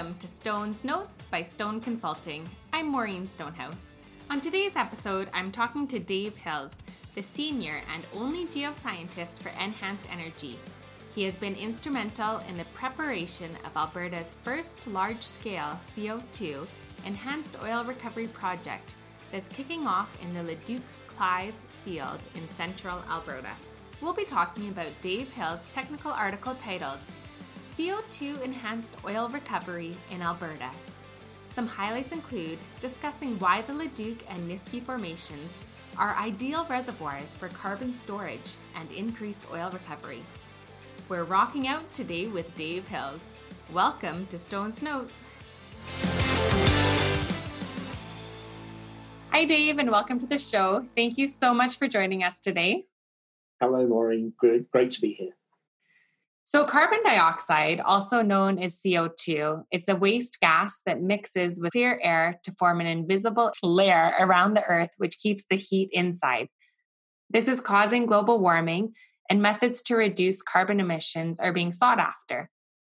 Welcome to Stone's Notes by Stone Consulting. I'm Maureen Stonehouse. On today's episode, I'm talking to Dave Hills, the senior and only geoscientist for Enhance Energy. He has been instrumental in the preparation of Alberta's first large scale CO2 enhanced oil recovery project that's kicking off in the Leduc Clive field in central Alberta. We'll be talking about Dave Hill's technical article titled CO2 Enhanced Oil Recovery in Alberta. Some highlights include discussing why the Leduc and Nisku formations are ideal reservoirs for carbon storage and increased oil recovery. We're rocking out today with Dave Hills. Welcome to Stone's Notes. Hi, Dave, and welcome to the show. Thank you so much for joining us today. Hello, Maureen. Great, great to be here. So, carbon dioxide, also known as CO2, it's a waste gas that mixes with clear air to form an invisible layer around the earth, which keeps the heat inside. This is causing global warming, and methods to reduce carbon emissions are being sought after.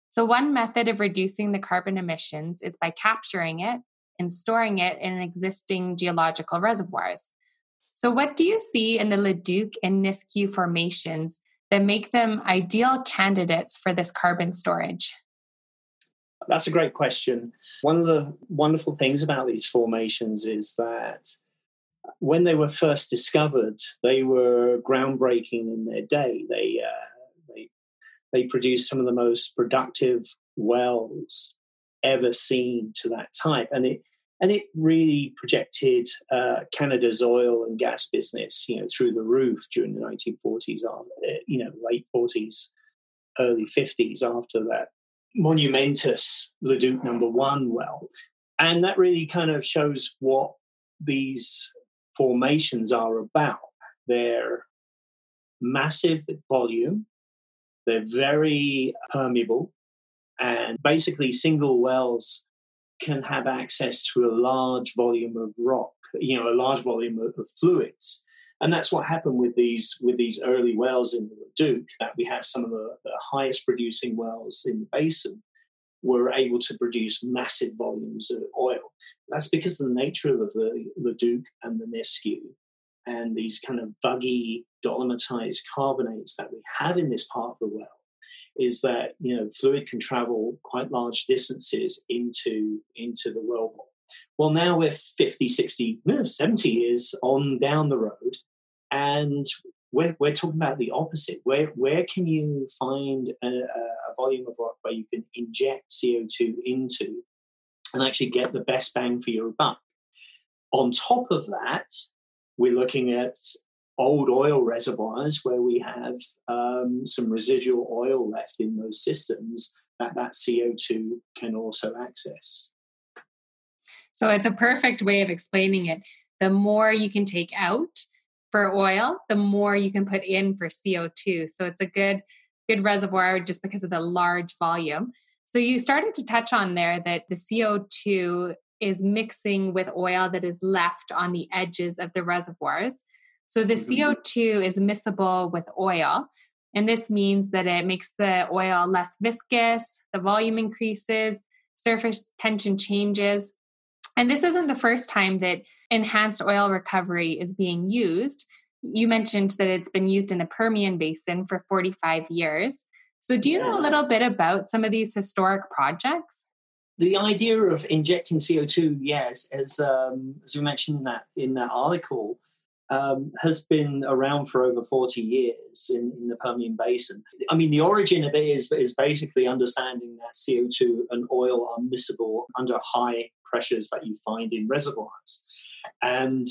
So, one method of reducing the carbon emissions is by capturing it and storing it in existing geological reservoirs. So, what do you see in the Leduc and Nisku formations that make them ideal candidates for this carbon storage? That's a great question. One of the wonderful things about these formations is that when they were first discovered, they were groundbreaking in their day. They uh, they they produced some of the most productive wells ever seen to that type, and it and it really projected uh, Canada's oil and gas business, you know, through the roof during the 1940s, uh, you know, late 40s, early 50s after that monumentous Leduc number one well. And that really kind of shows what these formations are about. They're massive volume, they're very permeable, and basically single wells can have access to a large volume of rock, you know, a large volume of, of fluids. And that's what happened with these with these early wells in the Leduc, that we have some of the, the highest producing wells in the basin were able to produce massive volumes of oil. That's because of the nature of the Leduc and the Nisku and these kind of buggy dolomitized carbonates that we have in this part of the well is that you know fluid can travel quite large distances into into the wellbore. Well, now we're 50, 60, no, 70 years on down the road, and we're, we're talking about the opposite. Where where can you find a, a volume of rock where you can inject CO2 into and actually get the best bang for your buck? On top of that, we're looking at old oil reservoirs where we have um, some residual oil left in those systems that that CO2 can also access. So it's a perfect way of explaining it. The more you can take out for oil, the more you can put in for CO2. So it's a good good reservoir just because of the large volume. So you started to touch on there that the CO2 is mixing with oil that is left on the edges of the reservoirs. So the mm-hmm. CO2 is miscible with oil. And this means that it makes the oil less viscous, the volume increases, surface tension changes. And this isn't the first time that enhanced oil recovery is being used. You mentioned that it's been used in the Permian Basin for 45 years. So, do you know a little bit about some of these historic projects? The idea of injecting CO2, yes, as um, as we mentioned in that in that article, um, has been around for over 40 years in, in, the Permian Basin. I mean, the origin of it is, is basically understanding that CO2 and oil are miscible under high pressures that you find in reservoirs. And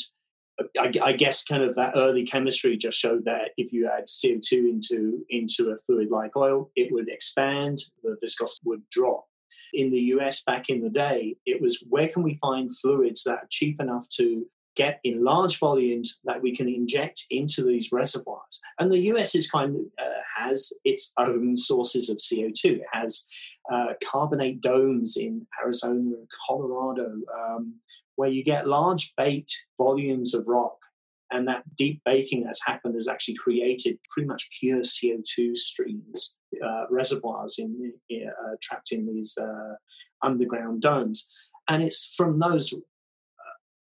I, I, guess kind of that early chemistry just showed that if you add CO2 into, into a fluid like oil, it would expand, the viscosity would drop. In the US back in the day, it was where can we find fluids that are cheap enough to get in large volumes that we can inject into these reservoirs. And the US is kind of uh, has its own sources of CO2. It has uh, carbonate domes in Arizona and Colorado, um, where you get large baked volumes of rock. And that deep baking that's happened has actually created pretty much pure CO2 streams uh, reservoirs in, uh, trapped in these uh, underground domes. And it's from those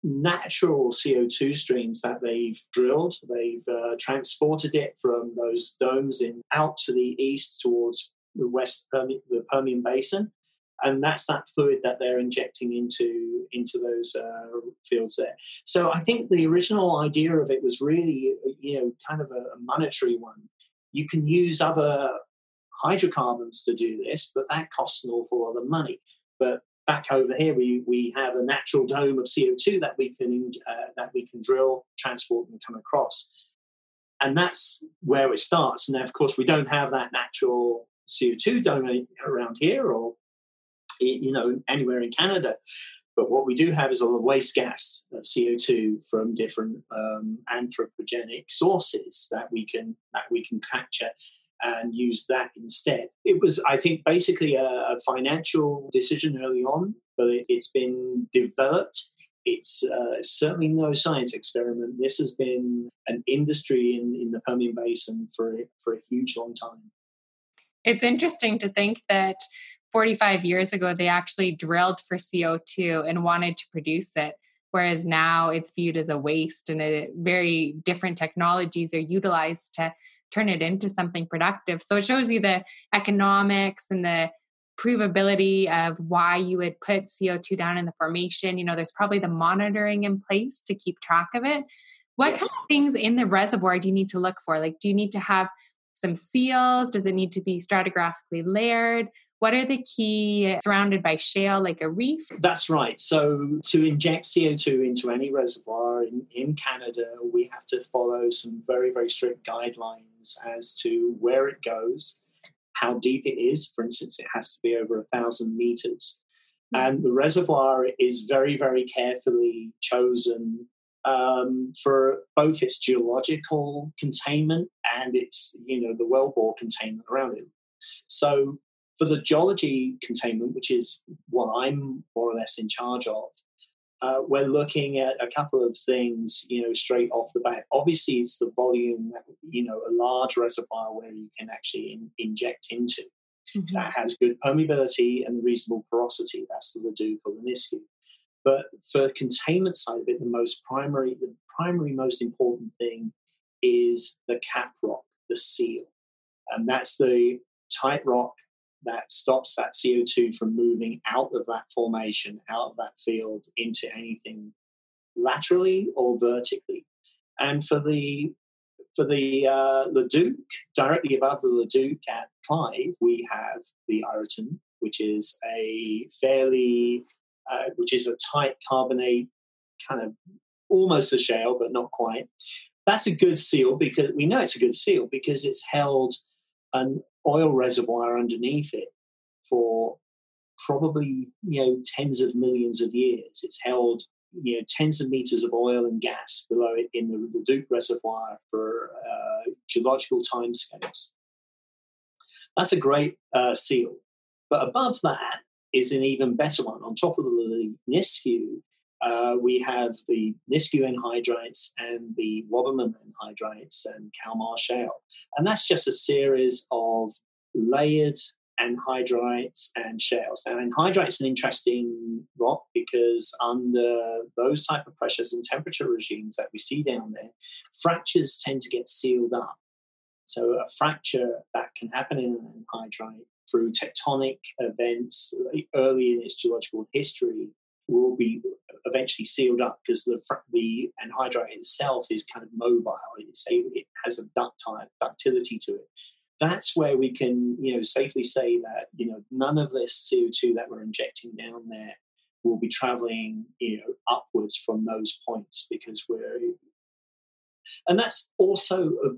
natural CO2 streams that they've drilled. They've uh, transported it from those domes in out to the east towards the west the Permian Basin, and that's that fluid that they're injecting into into those uh, fields there. So I think the original idea of it was really you know kind of a, a monetary one. You can use other hydrocarbons to do this, but that costs an awful lot of money. But back over here, we, we have a natural dome of CO2 that we can uh, that we can drill, transport, and come across, and that's where it starts. And of course, we don't have that natural CO2 dome around here, or you know anywhere in Canada. But what we do have is a waste gas of CO2 from different um, anthropogenic sources that we can that we can capture and use that instead. It was, I think, basically a, a financial decision early on, but it, has been developed. It's uh, certainly no science experiment. This has been an industry in, in the Permian Basin for, for a huge long time. It's interesting to think that 45 years ago, they actually drilled for CO2 and wanted to produce it whereas now it's viewed as a waste and very different technologies are utilized to turn it into something productive. So it shows you the economics and the provability of why you would put CO2 down in the formation. You know, there's probably the monitoring in place to keep track of it. What yes. kind of things in the reservoir do you need to look for? Like, do you need to have some seals? Does it need to be stratigraphically layered? What are the key surrounded by shale, like a reef? That's right. So, to inject CO2 into any reservoir in, in Canada, we have to follow some very, very strict guidelines as to where it goes, how deep it is. For instance, it has to be over a thousand meters. Hmm. And the reservoir is very, very carefully chosen um, for both its geological containment and its, you know, the wellbore containment around it. So for the geology containment, which is what I'm more or less in charge of, uh, we're looking at a couple of things, you know, straight off the bat. Obviously, it's the volume, you know, a large reservoir where you can actually in, inject into mm-hmm. that has good permeability and reasonable porosity. That's the Leduc or the Nisku. But for containment side of it, the most primary, the primary most important thing is the cap rock, the seal. And that's the tight rock that stops that CO2 from moving out of that formation, out of that field into anything laterally or vertically. And for the for the uh, Leduc, directly above the Leduc at Clive, we have the Ireton, which is a fairly uh, which is a tight carbonate, kind of almost a shale, but not quite. That's a good seal because we know it's a good seal because it's held an oil reservoir underneath it for probably you know tens of millions of years. It's held you know tens of meters of oil and gas below it in the Leduc reservoir for uh, geological timescales. That's a great uh, seal. But above that, is an even better one. On top of the Nisku, uh, we have the Nisku anhydrites and the Wabamun anhydrites and Calmar shale. And that's just a series of layered anhydrites and shales. Now, anhydrite's an interesting rock because under those type of pressures and temperature regimes that we see down there, fractures tend to get sealed up. So a fracture that can happen in an anhydrite through tectonic events early in its geological history will be eventually sealed up because the the anhydrite itself is kind of mobile. It's a, it has a ductile ductility to it. That's where we can, you know, safely say that you know none of this CO two that we're injecting down there will be traveling, you know, upwards from those points because we're, and that's also a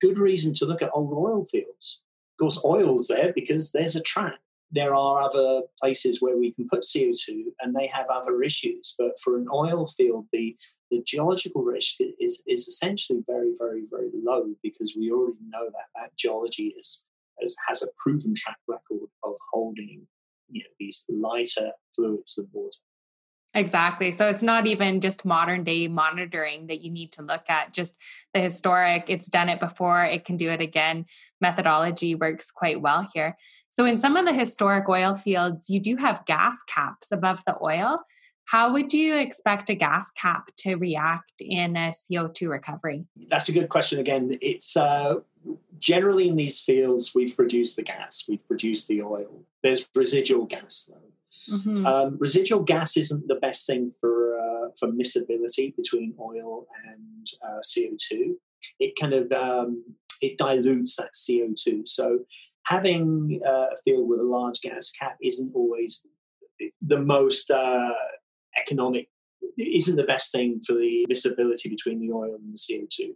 good reason to look at old oil fields Of course, oil's there because there's a trap. There are other places where we can put CO2 and they have other issues. But for an oil field, the, the geological risk is, is essentially very, very, very low because we already know that that geology is, is has a proven track record of holding you know, these lighter fluids than water. Exactly. So it's not even just modern day monitoring that you need to look at, just the historic, it's done it before, it can do it again. Methodology works quite well here. So in some of the historic oil fields, you do have gas caps above the oil. How would you expect a gas cap to react in a CO2 recovery? That's a good question. Again, it's uh, generally in these fields, we've produced the gas, we've produced the oil. There's residual gas though Mm-hmm. Um, residual gas isn't the best thing for uh, for miscibility between oil and uh, CO two. It kind of um, it dilutes that CO two. So having uh, a field with a large gas cap isn't always the most uh, economic. Isn't the best thing for the miscibility between the oil and the CO two.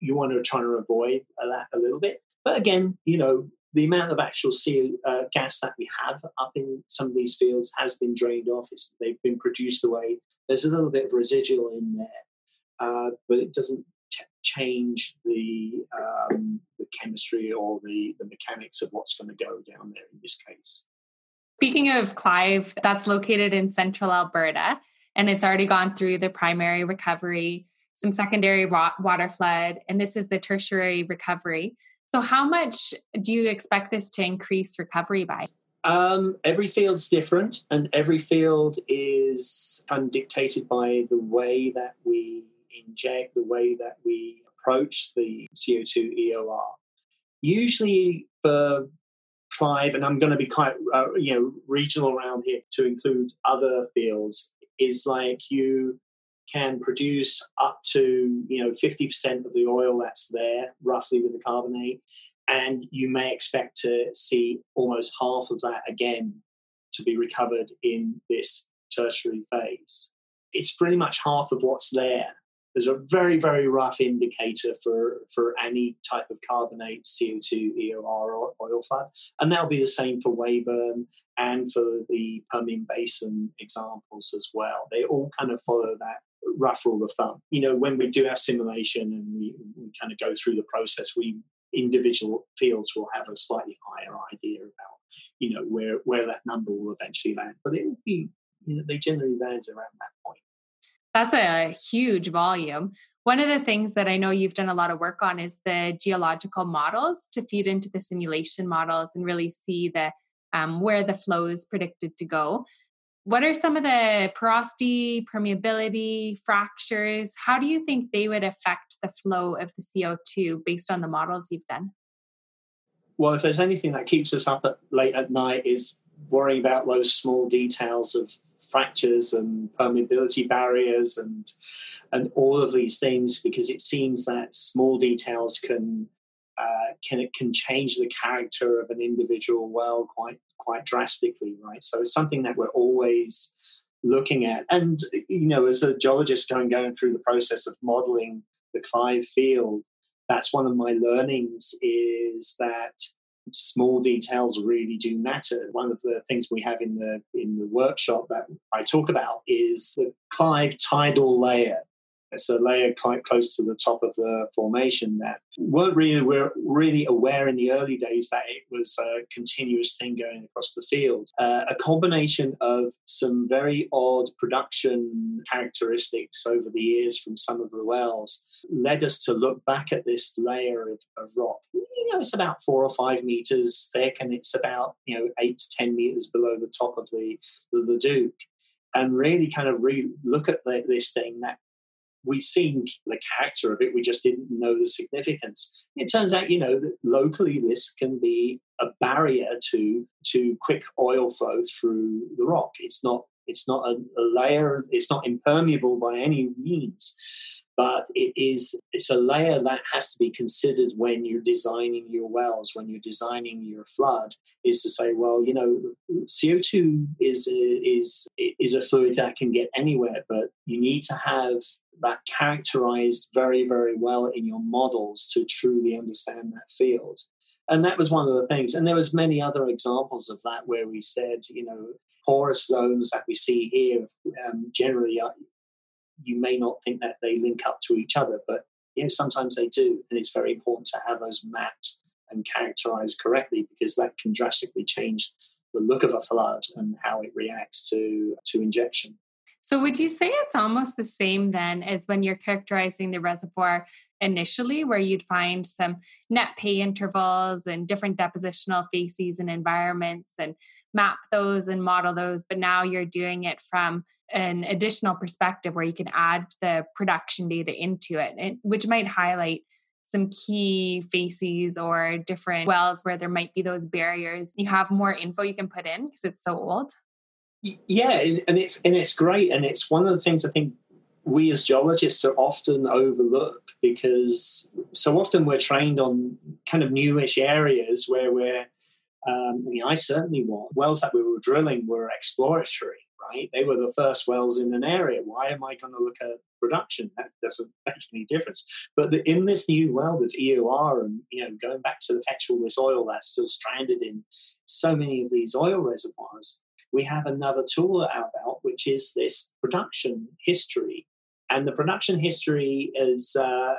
You want to try to avoid that a little bit. But again, you know, the amount of actual CO, uh, gas that we have up in some of these fields has been drained off. It's, they've been produced away. There's a little bit of residual in there, uh, but it doesn't t- change the, um, the chemistry or the, the mechanics of what's going to go down there in this case. Speaking of Clive, that's located in central Alberta, and it's already gone through the primary recovery, some secondary water flood, and this is the tertiary recovery. So, how much do you expect this to increase recovery by? Um, every field's different, and every field is kind of dictated by the way that we inject, the way that we approach the CO2 EOR. Usually, for Clive, and I'm going to be quite uh, you know regional around here to include other fields, is like you can produce up to you know 50% of the oil that's there roughly with the carbonate and you may expect to see almost half of that again to be recovered in this tertiary phase. It's pretty much half of what's there. There's a very very rough indicator for for any type of carbonate co2 eor or oil flood and that'll be the same for weyburn and for the permian basin examples as well. They all kind of follow that rough rule of thumb. You know, when we do our simulation and we, we kind of go through the process, we individual fields will have a slightly higher idea about, you know, where where that number will eventually land. But it will be, you know, they generally land around that point. That's a huge volume. One of the things that I know you've done a lot of work on is the geological models to feed into the simulation models and really see the um, where the flow is predicted to go. What are some of the porosity, permeability, fractures? How do you think they would affect the flow of the CO2 based on the models you've done? Well, if there's anything that keeps us up at, late at night is worrying about those small details of fractures and permeability barriers and and all of these things because it seems that small details can uh, can can change the character of an individual well quite quite drastically, right? So it's something that we're always looking at. And, you know, as a geologist going, going through the process of modeling the Clive field, that's one of my learnings is that small details really do matter. One of the things we have in the in the workshop that I talk about is the Clive tidal layer. It's a layer quite close to the top of the formation that weren't really were really aware in the early days that it was a continuous thing going across the field. Uh, a combination of some very odd production characteristics over the years from some of the wells led us to look back at this layer of, of rock. You know, it's about four or five meters thick, and it's about you know eight to ten meters below the top of the the Leduc and really kind of re- look at the, this thing that we seen the character of it, we just didn't know the significance. It turns out, you know, that locally this can be a barrier to to quick oil flow through the rock. It's not it's not a, a layer. It's not impermeable by any means but it is it's a layer that has to be considered when you're designing your wells when you're designing your flood is to say well you know co2 is is is a fluid that can get anywhere but you need to have that characterized very very well in your models to truly understand that field. And that was one of the things. And there was many other examples of that where we said you know porous zones that we see here um, generally you may not think that they link up to each other, but you know sometimes they do, and it's very important to have those mapped and characterized correctly because that can drastically change the look of a flood and how it reacts to to injection. So, would you say it's almost the same then as when you're characterizing the reservoir initially, where you'd find some net pay intervals and different depositional facies and environments and map those and model those, but now you're doing it from an additional perspective where you can add the production data into it, which might highlight some key facies or different wells where there might be those barriers. You have more info you can put in because it's so old. Yeah, and it's and it's great, and it's one of the things I think we as geologists are often overlooked because so often we're trained on kind of newish areas where we're. Um, I mean, I certainly was. Wells that we were drilling were exploratory, right? They were the first wells in an area. Why am I going to look at production? That doesn't make any difference. But the, in this new world of EOR and you know going back to the factual oil that's still stranded in so many of these oil reservoirs, we have another tool at our belt, which is this production history. And the production history is uh,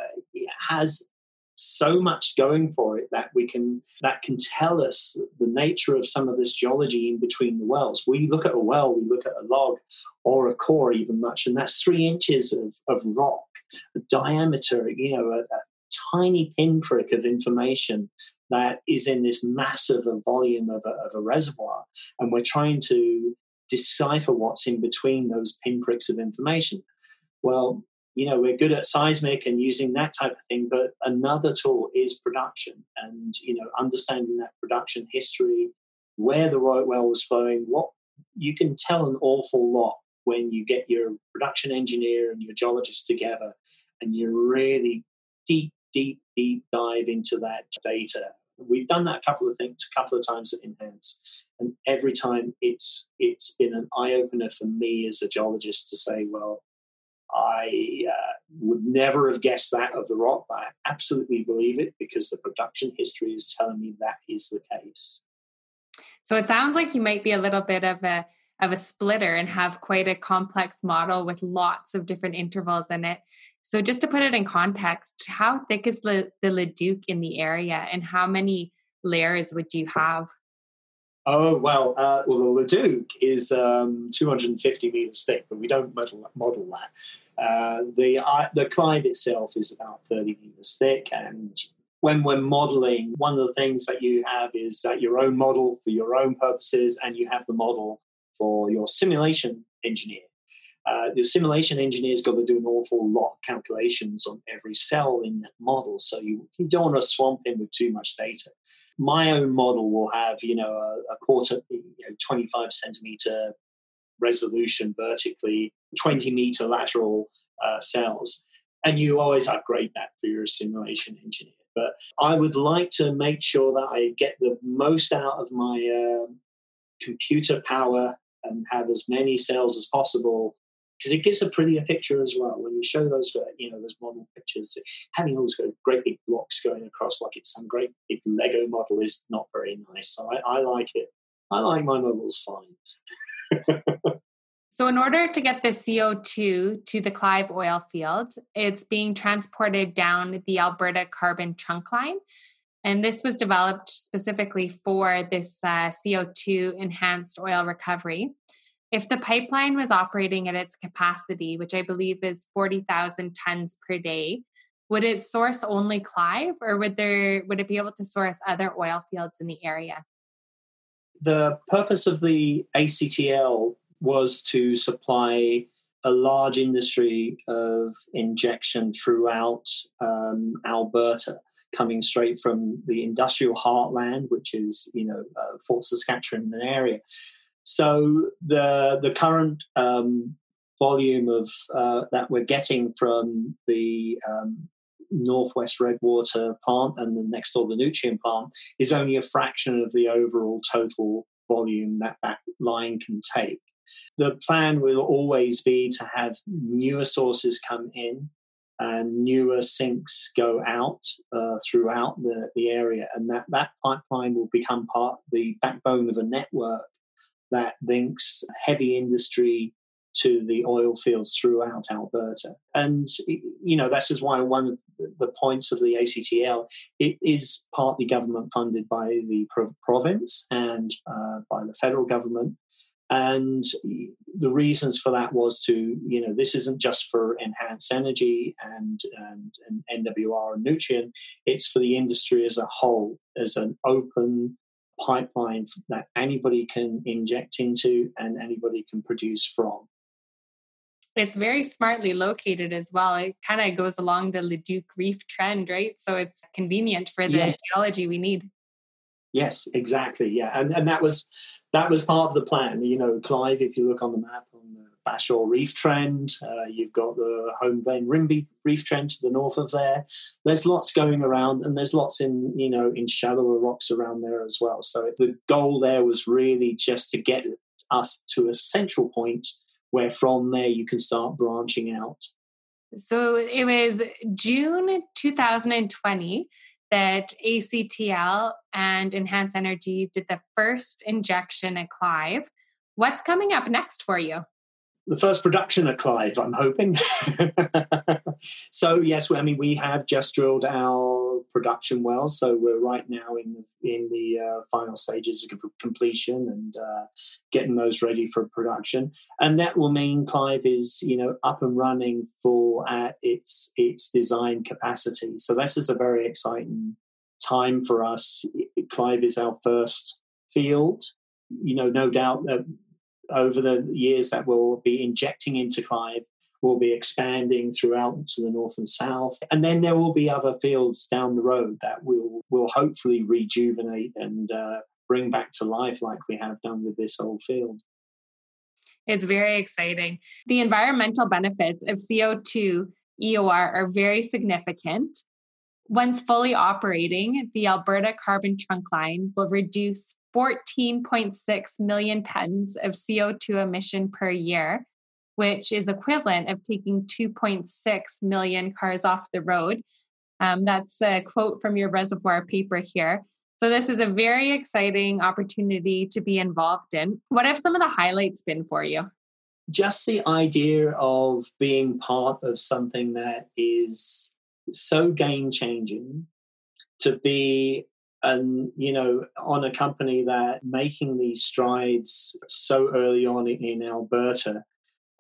has so much going for it that we can that can tell us the nature of some of this geology in between the wells. We look at a well, we look at a log or a core even much, and that's three inches of, of rock, a diameter, you know, a, a tiny pinprick of information that is in this massive volume of a, of a reservoir. And we're trying to decipher what's in between those pinpricks of information. Well, you know, we're good at seismic and using that type of thing, but another tool is production and, you know, understanding that production history, where the right well was flowing, what you can tell an awful lot when you get your production engineer and your geologist together and you really deep, deep, deep dive into that data. We've done that a couple of things, a couple of times at Enhance, and every time it's it's been an eye opener for me as a geologist to say, well, I uh, would never have guessed that of the rock, but I absolutely believe it because the production history is telling me that is the case. So it sounds like you might be a little bit of a of a splitter and have quite a complex model with lots of different intervals in it. So just to put it in context, how thick is the, the Leduc in the area and how many layers would you have? Oh well, uh, well the Leduc is um, 250 meters thick, but we don't model, model that. Uh, the uh, the Clive itself is about 30 meters thick, and when we're modeling, one of the things that you have is that your own model for your own purposes, and you have the model for your simulation engineer. Uh, the simulation engineer's got to do an awful lot of calculations on every cell in that model. So you, you don't want to swamp him with too much data. My own model will have, you know, a, a quarter, you know, 25 centimeter resolution vertically, 20 meter lateral uh, cells. And you always upgrade that for your simulation engineer. But I would like to make sure that I get the most out of my uh, computer power and have as many cells as possible. Because it gives a prettier picture as well. When you show those uh, you know those model pictures having all those great big blocks going across like it's some great big lego model is not very nice so i, I like it. I like my models fine. So in order to get the co2 to the clive oil field it's being transported down the alberta carbon trunk line and this was developed specifically for this uh, CO2 enhanced oil recovery. If the pipeline was operating at its capacity, which I believe is 40,000 tons per day, would it source only Clive or would there would it be able to source other oil fields in the area? The purpose of the ACTL was to supply a large industry of injection throughout um, Alberta coming straight from the industrial heartland, which is you know uh, Fort Saskatchewan area. So the the current um, volume of uh, that we're getting from the um, Northwest Redwater plant and the next door the Nutrien plant is only a fraction of the overall total volume that that line can take. The plan will always be to have newer sources come in and newer sinks go out uh, throughout the, the area. And that, that pipeline will become part, the backbone of a network that links heavy industry to the oil fields throughout Alberta. And, you know, this is why one of the points of the ACTL, it is partly government funded by the province and uh, by the federal government. And the reasons for that was to, you know, this isn't just for Enhance Energy and, and, and NWR and Nutrien, it's for the industry as a whole, as an open pipeline that anybody can inject into and anybody can produce from. It's very smartly located as well. It kind of goes along the Leduc Reef trend, right? So it's convenient for the yes. geology we need. Yes, exactly. Yeah, and and that was that was part of the plan. You know, Clive, if you look on the map on the Bashaw Reef Trend, uh, you've got the Homeglen-Rimbey Reef Trend to the north of there. There's lots going around, and there's lots in you know in shallower rocks around there as well. So the goal there was really just to get us to a central point where from there you can start branching out. So it was June 2020 that ACTL and Enhance Energy did the first injection at Clive. What's coming up next for you? the first production at Clive, I'm hoping. so yes, I mean we have just drilled our production wells, so we're right now in in the uh, final stages of completion and uh, getting those ready for production. And that will mean Clive is you know up and running for its its design capacity. So this is a very exciting time for us. Clive is our first field. You know, no doubt that over the years that we'll be injecting into Clive will be expanding throughout to the north and south. And then there will be other fields down the road that will will hopefully rejuvenate and uh, bring back to life like we have done with this old field. It's very exciting. The environmental benefits of CO2 EOR are very significant. Once fully operating, the Alberta Carbon Trunk Line will reduce 14.6 million tons of CO2 emission per year, which is equivalent of taking 2.6 million cars off the road. Um, that's a quote from your reservoir paper here. So, this is a very exciting opportunity to be involved in. What have some of the highlights been for you? Just the idea of being part of something that is so game changing, to be and you know on a company that making these strides so early on in alberta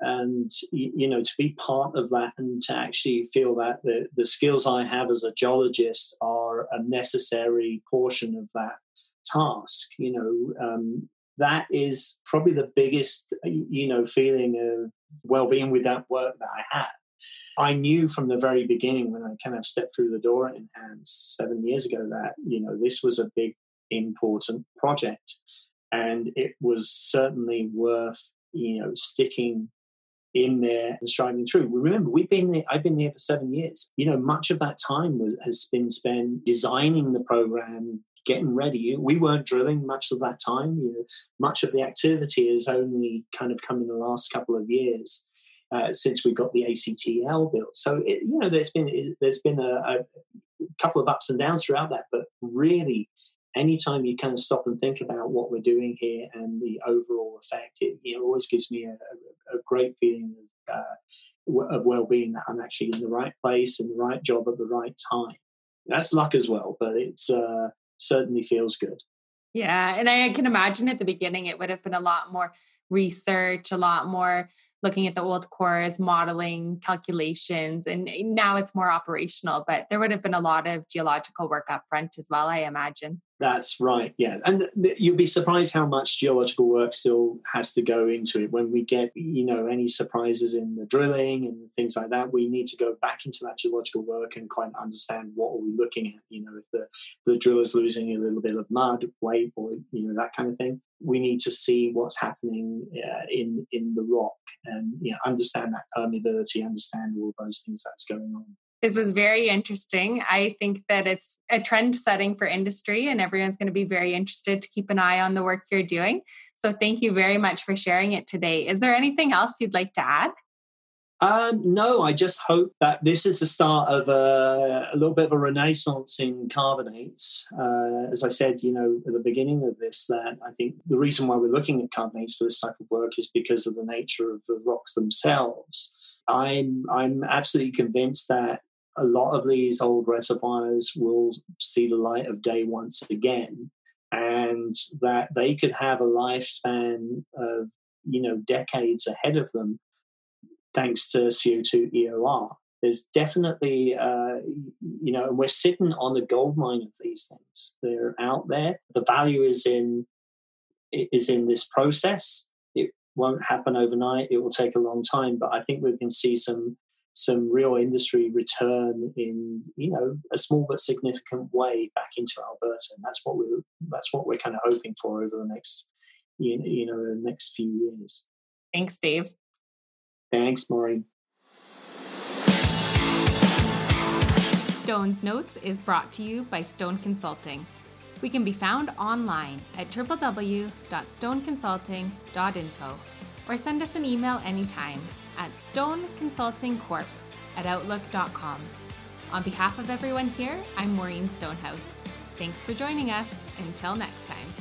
and you know to be part of that and to actually feel that the, the skills i have as a geologist are a necessary portion of that task you know um, that is probably the biggest you know feeling of well-being with that work that i have I knew from the very beginning when I kind of stepped through the door hands seven years ago that, you know, this was a big, important project. And it was certainly worth, you know, sticking in there and striving through. Remember, we've been there, I've been there for seven years. You know, much of that time was, has been spent designing the program, getting ready. We weren't drilling much of that time. You know, much of the activity has only kind of come in the last couple of years uh, since we got the ACTL built. So it, you know, there's been there's been a, a, couple of ups and downs throughout that, but really, anytime you kind of stop and think about what we're doing here and the overall effect, it know, always gives me a, a great feeling of, uh, of well-being that I'm actually in the right place and the right job at the right time. That's luck as well, but it's uh, certainly feels good. Yeah, and I can imagine at the beginning it would have been a lot more research, a lot more looking at the old cores, modeling, calculations, and now it's more operational. But there would have been a lot of geological work up front as well, I imagine. That's right, yeah. And you'd be surprised how much geological work still has to go into it. When we get, you know, any surprises in the drilling and things like that, we need to go back into that geological work and quite understand what are we looking at. You know, if the, the driller's losing a little bit of mud, weight, or, you know, that kind of thing, we need to see what's happening uh, in, in the rock and, you know, understand that permeability, understand all those things that's going on. This was very interesting. I think that it's a trend setting for industry, and everyone's going to be very interested to keep an eye on the work you're doing. So, thank you very much for sharing it today. Is there anything else you'd like to add? Um, no, I just hope that this is the start of a, a little bit of a renaissance in carbonates. Uh, as I said, you know, at the beginning of this, that I think the reason why we're looking at carbonates for this type of work is because of the nature of the rocks themselves. I'm I'm absolutely convinced that a lot of these old reservoirs will see the light of day once again, and that they could have a lifespan of you know, decades ahead of them, thanks to CO2 EOR. There's definitely, uh, you know, we're sitting on the gold mine of these things. They're out there. The value is in is in this process. It won't happen overnight. It will take a long time, but I think we can see some some real industry return in you know a small but significant way back into Alberta, and that's what we're that's what we're kind of hoping for over the next you know the next few years. Thanks, Dave. Thanks, Maureen. Stone's Notes is brought to you by Stone Consulting. We can be found online at www.stoneconsulting.info or send us an email anytime at Stone Consulting Corp at outlook.com. On behalf of everyone here, I'm Maureen Stonehouse. Thanks for joining us. Until next time.